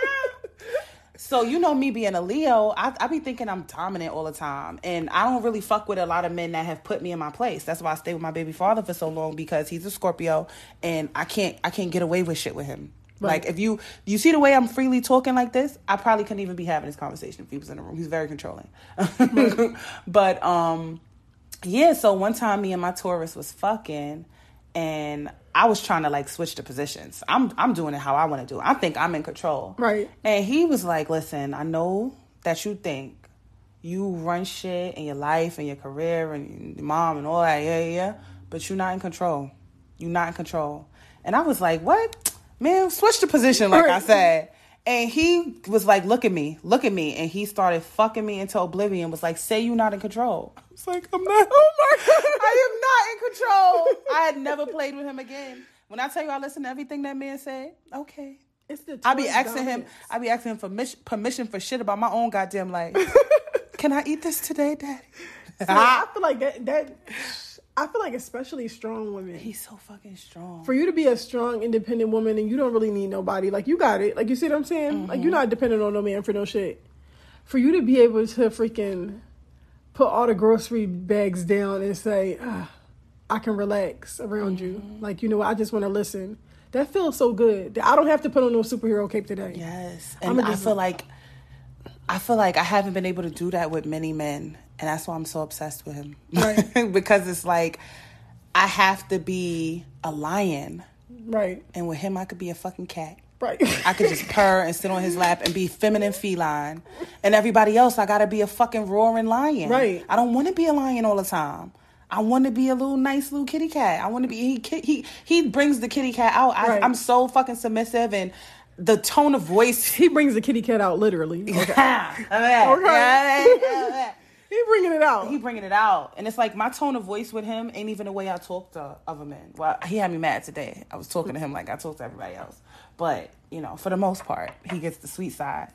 so you know me being a Leo, I, I be thinking I'm dominant all the time, and I don't really fuck with a lot of men that have put me in my place. That's why I stayed with my baby father for so long because he's a Scorpio, and I can't I can't get away with shit with him. Like if you you see the way I'm freely talking like this, I probably couldn't even be having this conversation if he was in the room. He's very controlling. but um yeah, so one time me and my Taurus was fucking and I was trying to like switch the positions. I'm I'm doing it how I want to do it. I think I'm in control. Right. And he was like, "Listen, I know that you think you run shit in your life and your career and your mom and all that, Yeah, yeah, yeah, but you're not in control. You're not in control." And I was like, "What? Man, switch the position like I said." And he was like, "Look at me, look at me," and he started fucking me into oblivion. Was like, "Say you're not in control." I was like, "I'm not. Oh my god, I am not in control." I had never played with him again. When I tell you I listen to everything that man said, okay. It's the I be asking him. I be asking him for mis- permission for shit about my own goddamn life. Can I eat this today, Daddy? So I feel like that that I feel like especially strong women. He's so fucking strong. For you to be a strong, independent woman and you don't really need nobody, like you got it. Like you see what I'm saying? Like you're not dependent on no man for no shit. For you to be able to freaking put all the grocery bags down and say, ah, I can relax around you. Like, you know what, I just want to listen. That feels so good. I don't have to put on no superhero cape today. Yes, I'm and I feel like I feel like I haven't been able to do that with many men, and that's why I'm so obsessed with him. Right. because it's like I have to be a lion, Right. and with him I could be a fucking cat. Right. I could just purr and sit on his lap and be feminine feline. And everybody else, I gotta be a fucking roaring lion. Right. I don't want to be a lion all the time. I want to be a little nice little kitty cat. I want to be he he he brings the kitty cat out. I, Right. I'm so fucking submissive and the tone of voice. he brings the kitty cat out literally. Okay. okay. He bringing it out. he bringing it out, and it's like my tone of voice with him ain't even the way I talk to other men. Well, he had me mad today. I was talking to him like I talk to everybody else, but you know, for the most part, he gets the sweet side.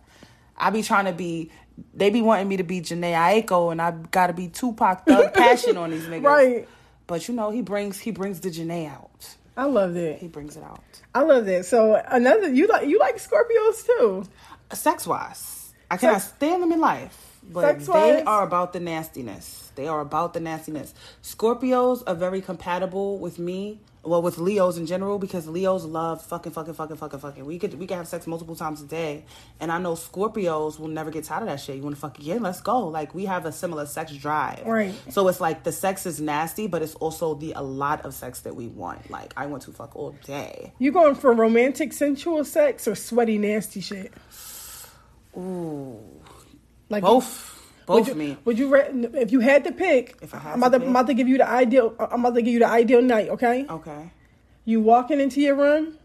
I be trying to be. They be wanting me to be Jhené Aiko, and I gotta be Tupac Thug Passion on these niggas. Right. But you know, he brings he brings the Jhené out. I love that. He brings it out. I love that. So another you like you like Scorpios too. sex wise, I cannot Sex- stand them in life, but they are about the nastiness. They are about the nastiness. Scorpios are very compatible with me. Well, with Leos in general, because Leos love fucking, fucking, fucking, fucking, fucking. We could we can have sex multiple times a day, and I know Scorpios will never get tired of that shit. You want to fuck again? Let's go. Like we have a similar sex drive, Right. So it's like the sex is nasty, but it's also the a lot of sex that we want. Like I want to fuck all day. You going for romantic sensual sex or sweaty nasty shit? Ooh, Like both, Would both you, me. Would you if you had to pick? If I had I'm about to to, I'm about to give you the ideal. I'm about to give you the ideal night. Okay. Okay. You walking into your room.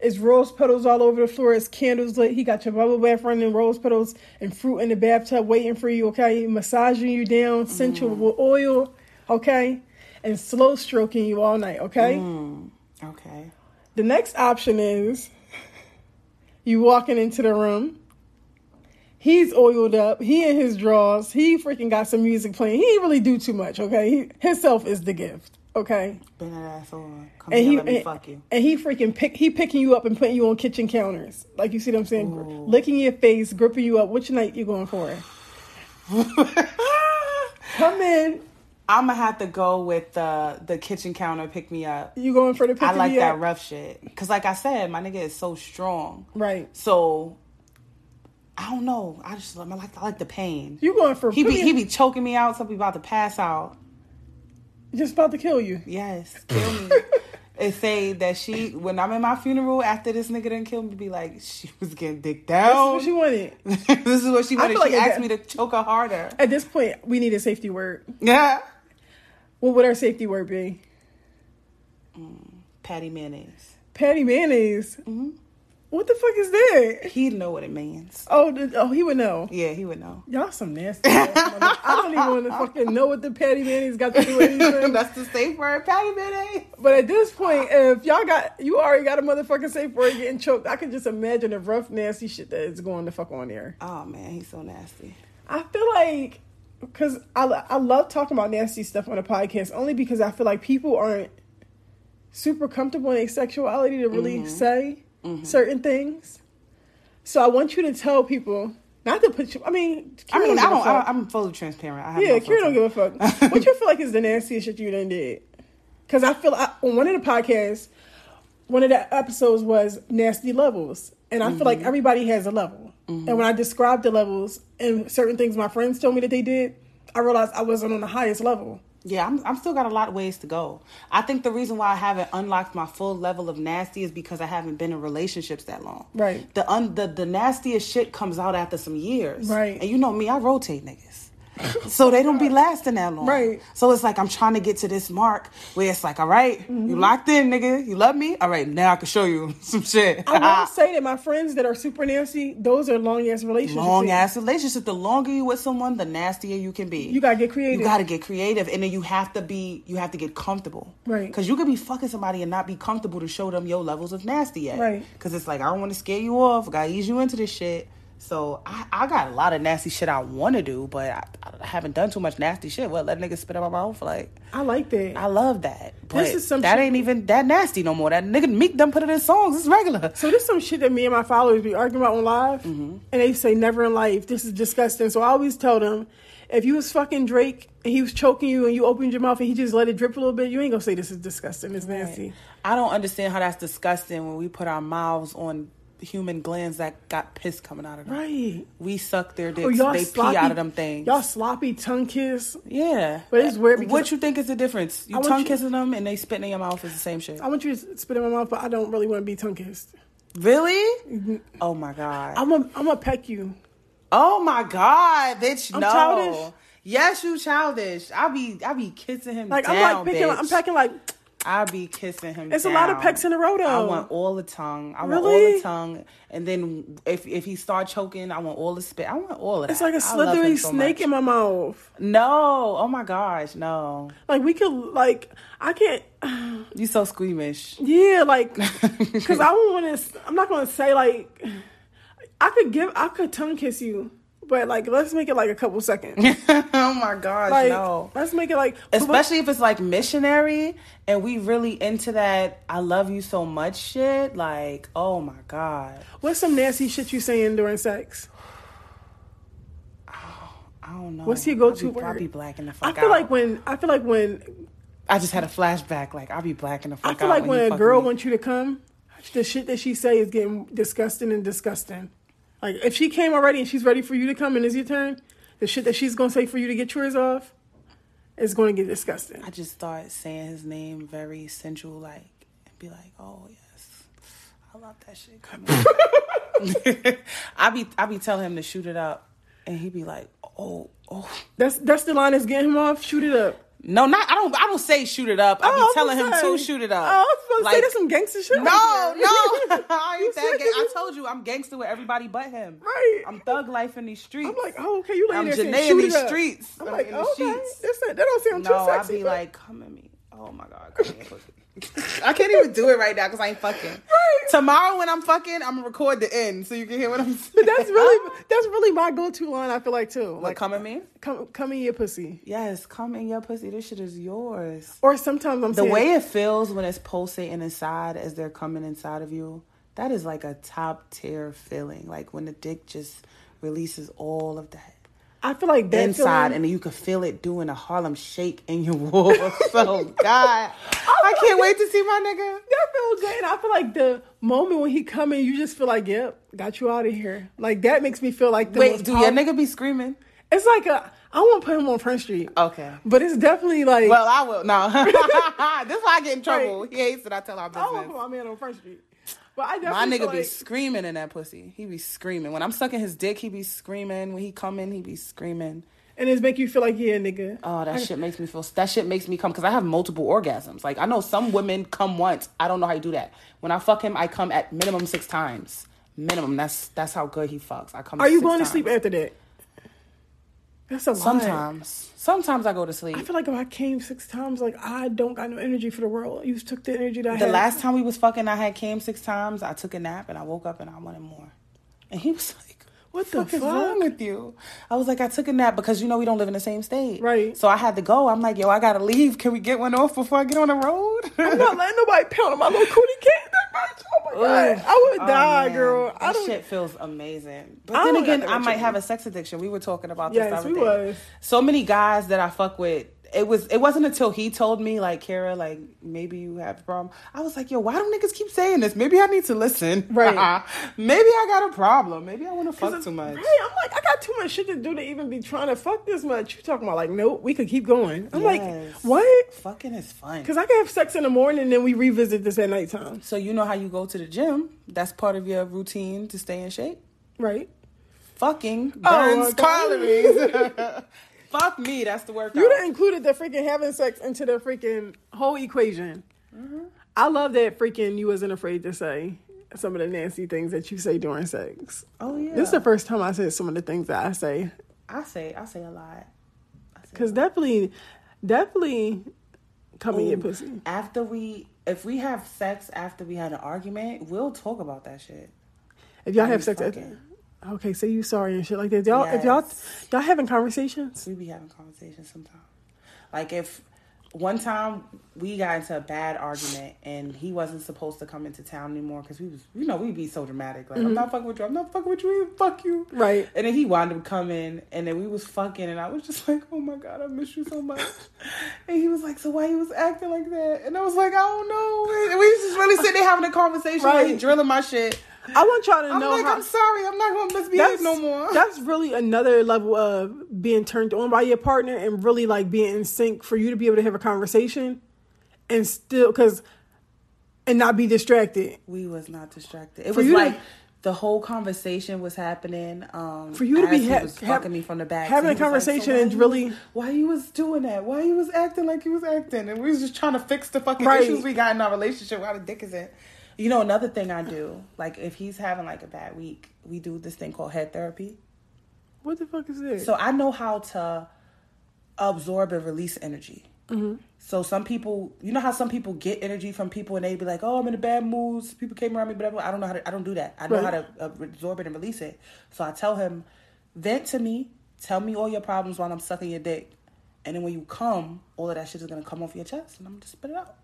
It's rose petals all over the floor. It's candles lit. He got your bubble bath running, rose petals and fruit in the bathtub waiting for you. Okay, massaging you down, sensual Mm. with oil. Okay, and slow stroking you all night. Okay. Mm. Okay. The next option is you walking into the room. He's oiled up. He in his drawers. He freaking got some music playing. He ain't really do too much. Okay, he, himself is the gift. Okay, Bend that ass over. Come and here, he let me and, fuck you. and he freaking pick he picking you up and putting you on kitchen counters. Like you see what I'm saying? Gr- Licking your face, gripping you up. Which night you going for? Come in. I'm gonna have to go with the the kitchen counter pick me up. You going for the pick I like that up? rough shit. Cause like I said, my nigga is so strong. Right. So I don't know. I just love, I like I like the pain. You going for He be he be choking me out. Something about to pass out. just about to kill you. Yes, kill me. They say that she, when I'm in my funeral after this nigga didn't kill me, be like, she was getting dick down. what she wanted. this is what she wanted. feel like she asked got- me to choke her harder. At this point, we need a safety word. Yeah. What would our safety word be? Patty mayonnaise. Patty mayonnaise. Mm-hmm. What the fuck is that? He'd know what it means. Oh, the, oh, he would know. Yeah, he would know. Y'all some nasty. I don't even want to fucking know what the patty mayonnaise got to do with anything. That's the safe word, patty mayonnaise. But at this point, if y'all got, you already got a motherfucking safe word getting choked. I can just imagine the rough, nasty shit that is going to fuck on there. Oh man, he's so nasty. I feel like because I I love talking about nasty stuff on a podcast only because I feel like people aren't super comfortable in their sexuality to really Mm-hmm. say certain things. So I want you to tell people not to put you. I mean, I Kira mean, give I don't. I, I'm fully transparent. I have yeah, no Kira don't give a fuck. what you feel like is the nastiest shit you done did? Because I feel I, on one of the podcasts, one of the episodes was nasty levels, and I feel like Mm-hmm. everybody has a level. And when I described the levels and certain things my friends told me that they did, I realized I wasn't on the highest level. Yeah, I'm, I'm still got a lot of ways to go. I think the reason why I haven't unlocked my full level of nasty is because I haven't been in relationships that long. Right. The un, the the nastiest shit comes out after some years. Right. And you know me, I rotate niggas. so they don't be lasting that long. Right. So it's like I'm trying to get to this mark where it's like, all right, Mm-hmm. you locked in, nigga. You love me? All right, now I can show you some shit. I will say that my friends that are super nasty, those are long ass relationships. long ass relationship. The longer you with someone, the nastier you can be. You gotta get creative. You gotta get creative, and then you have to be. You have to get comfortable. Right. Because you could be fucking somebody and not be comfortable to show them your levels of nasty yet. Right. Because it's like I don't want to scare you off. I gotta ease you into this shit. So I, I got a lot of nasty shit I want to do, but I, I haven't done too much nasty shit. Well, let niggas spit out my mouth. Like I like that. I love that. But This is some that shit- ain't even that nasty no more. That nigga Meek done put it in songs. It's regular. so this some shit that me and my followers be arguing about on live, Mm-hmm. and they say never in life. This is disgusting. So I always tell them, if you was fucking Drake and he was choking you and you opened your mouth and he just let it drip a little bit, you ain't gonna say this is disgusting. It's nasty. I don't understand how that's disgusting when we put our mouths on human glands that got piss coming out of them. Right. We suck their oh, dicks. y'all they sloppy, pee out of them things. Y'all sloppy tongue kiss. yeah. But it's weird because- what you think is the difference? You tongue you- kissing them and they spitting in your mouth is the same shit. I want you to spit in my mouth, but I don't really want to be tongue kissed. Really? Mm-hmm. Oh my god. I'm gonna I'm gonna peck you. oh my god, bitch. I'm no. childish. Yes, you childish. I be I be kissing him Like down, I'm like picking. I'm pecking like. I be kissing him. It's a lot of down. pecks in a row, though. I want all the tongue. I want all the tongue, and then if if he start choking, I want all the spit. I want all of that. It's like a slithery snake in my mouth. No, oh my gosh, no. Like we could like I can't. You so squeamish. Yeah, like because I don't want to. I'm not gonna say like I could give. I could tongue kiss you, but like let's make it like a couple seconds. oh my gosh, Like no. let's make it like Especially if it's like missionary and we really into that I love you so much shit. Like, oh my god. What's some nasty shit you saying during sex? I don't know. What's your go-to I'll be, I'll word? be blacking the fuck I feel out. like when I feel like when I just had a flashback. Like I'll be blacking the fuck out. I out. feel like when you a girl me. wants you to come, the shit that she say is getting disgusting and disgusting. Like if she came already and she's ready for you to come and it's your turn, the shit that she's gonna say for you to get yours off is gonna get disgusting. I just start saying his name very sensual, like, and be like, "Oh yes, I love that shit." Coming. I be I be telling him to shoot it up, and he be like, "Oh, oh." That's that's the line that's getting him off. Shoot it up. No, not I don't. I don't say shoot it up. I Oh, I be was telling him gonna shoot it up. Oh, I was supposed to say that's some gangster shit. No, right no. I ain't that gang- I told you I'm gangster with everybody but him. Right. I'm thug life in these streets. I'm like, oh, okay, you laying I'm there saying, Jhené in these streets. I'm I'm like, in the okay, sheets. that's not, that don't sound no, too I sexy. be but- like, come at me. Oh my god, come here, pussy. I can't even do it right now because I ain't fucking. Right. Tomorrow when I'm fucking, I'm gonna record the end so you can hear what I'm saying. but that's really that's really my go-to line. I feel like too. like come at me. come come in your pussy. Yes, come in your pussy. This shit is yours. Or sometimes I'm The saying, way it feels when it's pulsating inside as they're coming inside of you, that is like a top tier feeling. Like when the dick just releases all of that I feel like that inside, feeling- and you can feel it doing a Harlem shake in your walls. so God, I can't wait to see my nigga. That feels good. And I feel like the moment when he come in, you just feel like, yep, got you out of here. Like that makes me feel like the Wait, do your nigga be screaming? It's like a. I won't put him on Front Street. Okay. But it's definitely like. Well, I will. No, this is why I get in trouble. He hates that I tell our business. I don't want business. to put my man on Front Street. But I My nigga feel be screaming in that pussy. He be screaming. When I'm sucking his dick, he be screaming. When he come in, he be screaming. and it's make you feel like, yeah, nigga. Oh, that shit makes me feel. That shit makes me come because I have multiple orgasms. Like I know some women come once. I don't know how you do that. When I fuck him, I come at minimum six times. Minimum. That's that's how good he fucks. I come. Are you going to sleep after that? That's a lot. Sometimes. Sometimes I go to sleep. I feel like if I came six times, like I don't got no energy for the world. You took the energy that I had. The had. last time we was fucking, I had came six times. I took a nap and I woke up and I wanted more. And he was like, What the fuck is wrong with you? I was like, I took a nap because you know we don't live in the same state. Right. So I had to go. I'm like, yo, I gotta leave. Can we get one off before I get on the road? I'm not letting nobody pound on my little cootie cat. That. Oh my god, I would Oh, die, man. girl. That I don't. shit feels amazing. But I then again, I might energy. have a sex addiction. We were talking about this. Yes, the we day. was. So many guys that I fuck with. It was. It wasn't until he told me, like, Kira, like, maybe you have a problem. I was like, yo, why do niggas keep saying this? Maybe I need to listen. Right. maybe I got a problem. Maybe I want to fuck too much. Right, I'm like, I got too much shit to do to even be trying to fuck this much. You talking about like, nope, we could keep going. I'm like, what? Fucking is fun. Because I can have sex in the morning and then we revisit this at nighttime, So you know how you go to the gym? That's part of your routine to stay in shape. right? Fucking Oh, burns God. calories. Fuck me, that's the workout. You done included the freaking having sex into the freaking whole equation. Mm-hmm. I love that freaking you wasn't afraid to say some of the nasty things that you say during sex. oh yeah. This is the first time I said some of the things that I say. I say I say a lot. Because definitely, definitely come in your pussy. after we if we have sex after we had an argument, we'll talk about that shit. If y'all How have sex, fucking. Okay, say you sorry and shit like that. Y'all, if y'all, y'all having conversations, We be having conversations sometimes. Like if one time we got into a bad argument and he wasn't supposed to come into town anymore because we was you know we'd be so dramatic. Like I'm mm-hmm. not fucking with you. I'm not fucking with you fuck you. Right. and then he wound up coming and then we was fucking and I was just like oh my god I miss you so much. And he was like so why he was acting like that? And I was like I don't know. And we was just really sitting there having a conversation like he Right. drilling my shit I want y'all to I'm know like how. I'm sorry I'm not gonna misbehave no more That's really another level of being turned on by your partner and really like being in sync for you to be able to have a conversation and still because and not be distracted. We was not distracted. It For was you to- like the whole conversation was happening. Um, For you to be as ha- was ha- me from the back, having So a he was like, conversation and you really- why he was doing that? Why he was acting like he was acting, and we was just trying to fix the fucking Right. issues we got in our relationship. Why the dick is in? You know, another thing I do, like if he's having like a bad week, we do this thing called head therapy. What the fuck is this? So I know how to absorb and release energy. Mm-hmm. So some people, you know how some people get energy from people and they be like, "Oh, I'm in a bad mood. People came around me, but I don't know how to. I don't do that. I know Right. how to uh, absorb it and release it." So I tell him, vent to me, tell me all your problems while I'm sucking your dick, and then when you come, all of that shit is gonna come off your chest, and I'm gonna just spit it out.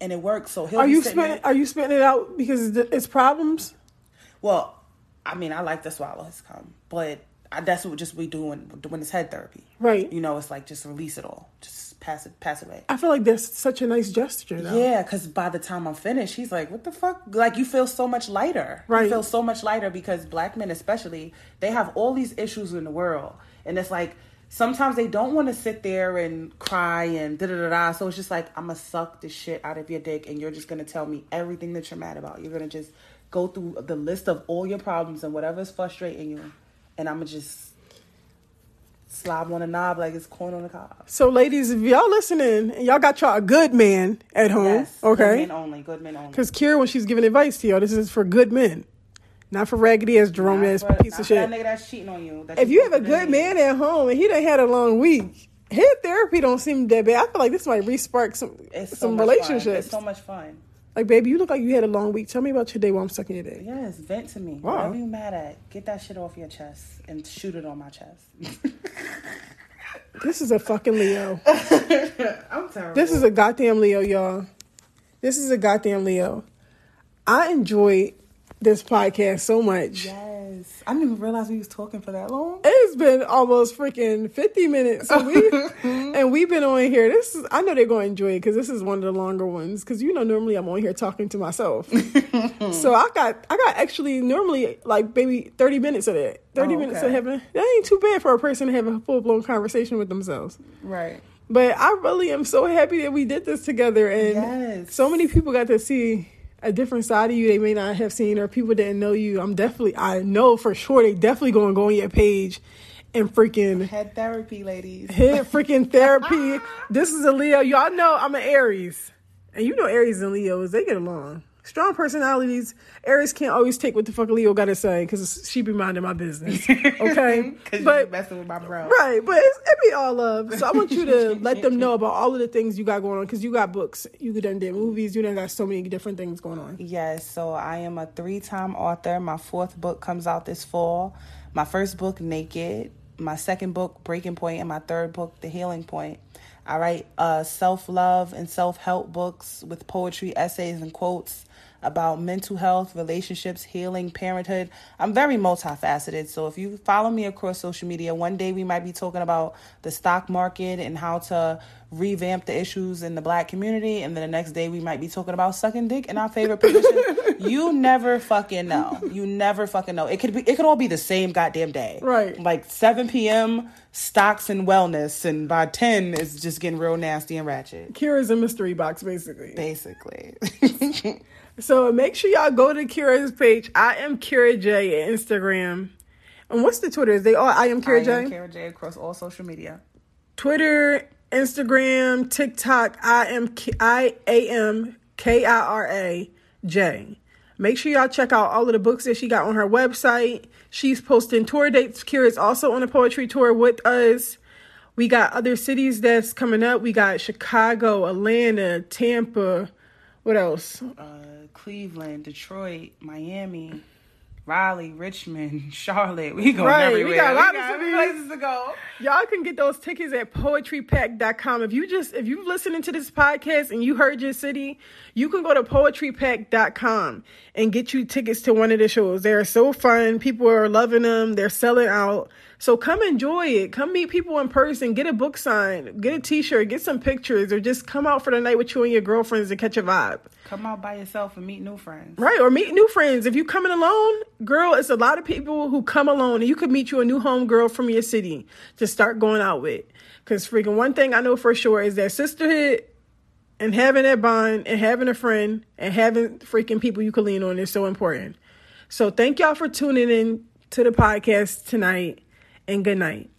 And it works. So he'll are be you spitting? Are you spitting it out because it's, it's problems? well, I mean, I like to swallow his cum, but I, that's what just we do when, when it's head therapy. Right. You know, it's like just release it all, just pass it, pass it away. I feel like that's such a nice gesture. Though. Yeah, because by the time I'm finished, he's like, "What the fuck?" Like you feel so much lighter. Right. You feel so much lighter because black men, especially, they have all these issues in the world, and it's like sometimes they don't want to sit there and cry and da da da da. So it's just like I'm gonna suck the shit out of your dick, and you're just gonna tell me everything that you're mad about. You're gonna just go through the list of all your problems and whatever's frustrating you, and I'm gonna just slob on a knob like it's corn on the cob. So, ladies, if y'all listening and y'all got y'all a good man at home, Yes. Good okay? men only. Good men only. Because Kira, when she's giving advice to y'all, this is for good men, not for raggedy ass Jerome ass piece of shit. That nigga that's cheating on you. If you have a good man at home and he done had a long week, his therapy don't seem that bad. I feel like this might respark some it's so some relationships. Fun. It's so much fun. Like, baby, you look like you had a long week. Tell me about your day while I'm sucking your dick. Yes, vent to me. Wow. Whatever you mad at, get that shit off your chest and shoot it on my chest. This is a fucking Leo. I'm terrible. This is a goddamn Leo, y'all. This is a goddamn Leo. I enjoyed this podcast so much. yes. I didn't even realize we was talking for that long. It's been almost freaking 50 minutes. So we, and we've been on here. This is, I know they're going to enjoy it because this is one of the longer ones. Because, you know, normally I'm on here talking to myself. so I got, I got actually normally like maybe 30 minutes of that. 30 Oh, minutes okay. of having, that ain't too bad for a person to have a full blown conversation with themselves. Right. But I really am so happy that we did this together. And Yes. so many people got to see a different side of you they may not have seen or people didn't know you. I'm definitely, I know for sure they definitely going to go on your page and freaking Head therapy, ladies. hit freaking therapy. this is a Leo. Y'all know I'm an Aries. And you know Aries and Leos, they get along. Strong personalities. Aries can't always take what the fuck Leo got to say because she be minding my business. Okay? Because you but messing with my bro. Right, but it's, it be all love. So I want you to let them know about all of the things you got going on because you got books, you done did movies, you done got so many different things going on. Yes, so I am a three time author. My fourth book comes out this fall. My first book, Naked. My second book, Breaking Point, and my third book, The Healing Point. I write uh, self love and self help books with poetry, essays, and quotes about mental health, relationships, healing, parenthood. I'm very multifaceted. So if you follow me across social media, one day we might be talking about the stock market and how to revamp the issues in the black community. And then the next day we might be talking about sucking dick in our favorite position. you never fucking know. You never fucking know. It could be it could all be the same goddamn day. Right. Like 7 p.m. stocks and wellness and by 10 it's just getting real nasty and ratchet. Kira's a mystery box, basically. Basically. So make sure y'all go to Kira's page. I am Kira J at Instagram. And what's the Twitter? Is they all I am Kira I J? am Kira J across all social media. Twitter, Instagram, TikTok. I am K- I A M K I R A J. Make sure y'all check out all of the books that she got on her website. She's posting tour dates. Kira's also on a poetry tour with us. We got other cities that's coming up. We got Chicago, Atlanta, Tampa. What else? Uh, Cleveland, Detroit, Miami, Raleigh, Richmond, Charlotte. We going Right, we got a lot of cities. places to go. Y'all can get those tickets at poetrypack.com. If you just if you're listening to this podcast and you heard your city, you can go to poetrypack.com and get you tickets to one of the shows. They're so fun. People are loving them. They're selling out. So come enjoy it. Come meet people in person. Get a book signed. Get a t-shirt. Get some pictures or just come out for the night with you and your girlfriends and catch a vibe. Come out by yourself and meet new friends. Right, or meet new friends. If you coming alone, girl, it's a lot of people who come alone, and you could meet you a new home girl from your city to start going out with. Cause freaking one thing I know for sure is that sisterhood and having that bond and having a friend and having freaking people you can lean on is so important. So thank y'all for tuning in to the podcast tonight, and good night.